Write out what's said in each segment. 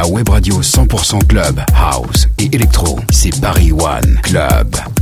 La web radio 100% club, house et électro, c'est Paris One Club.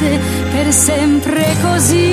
fosse per sempre così.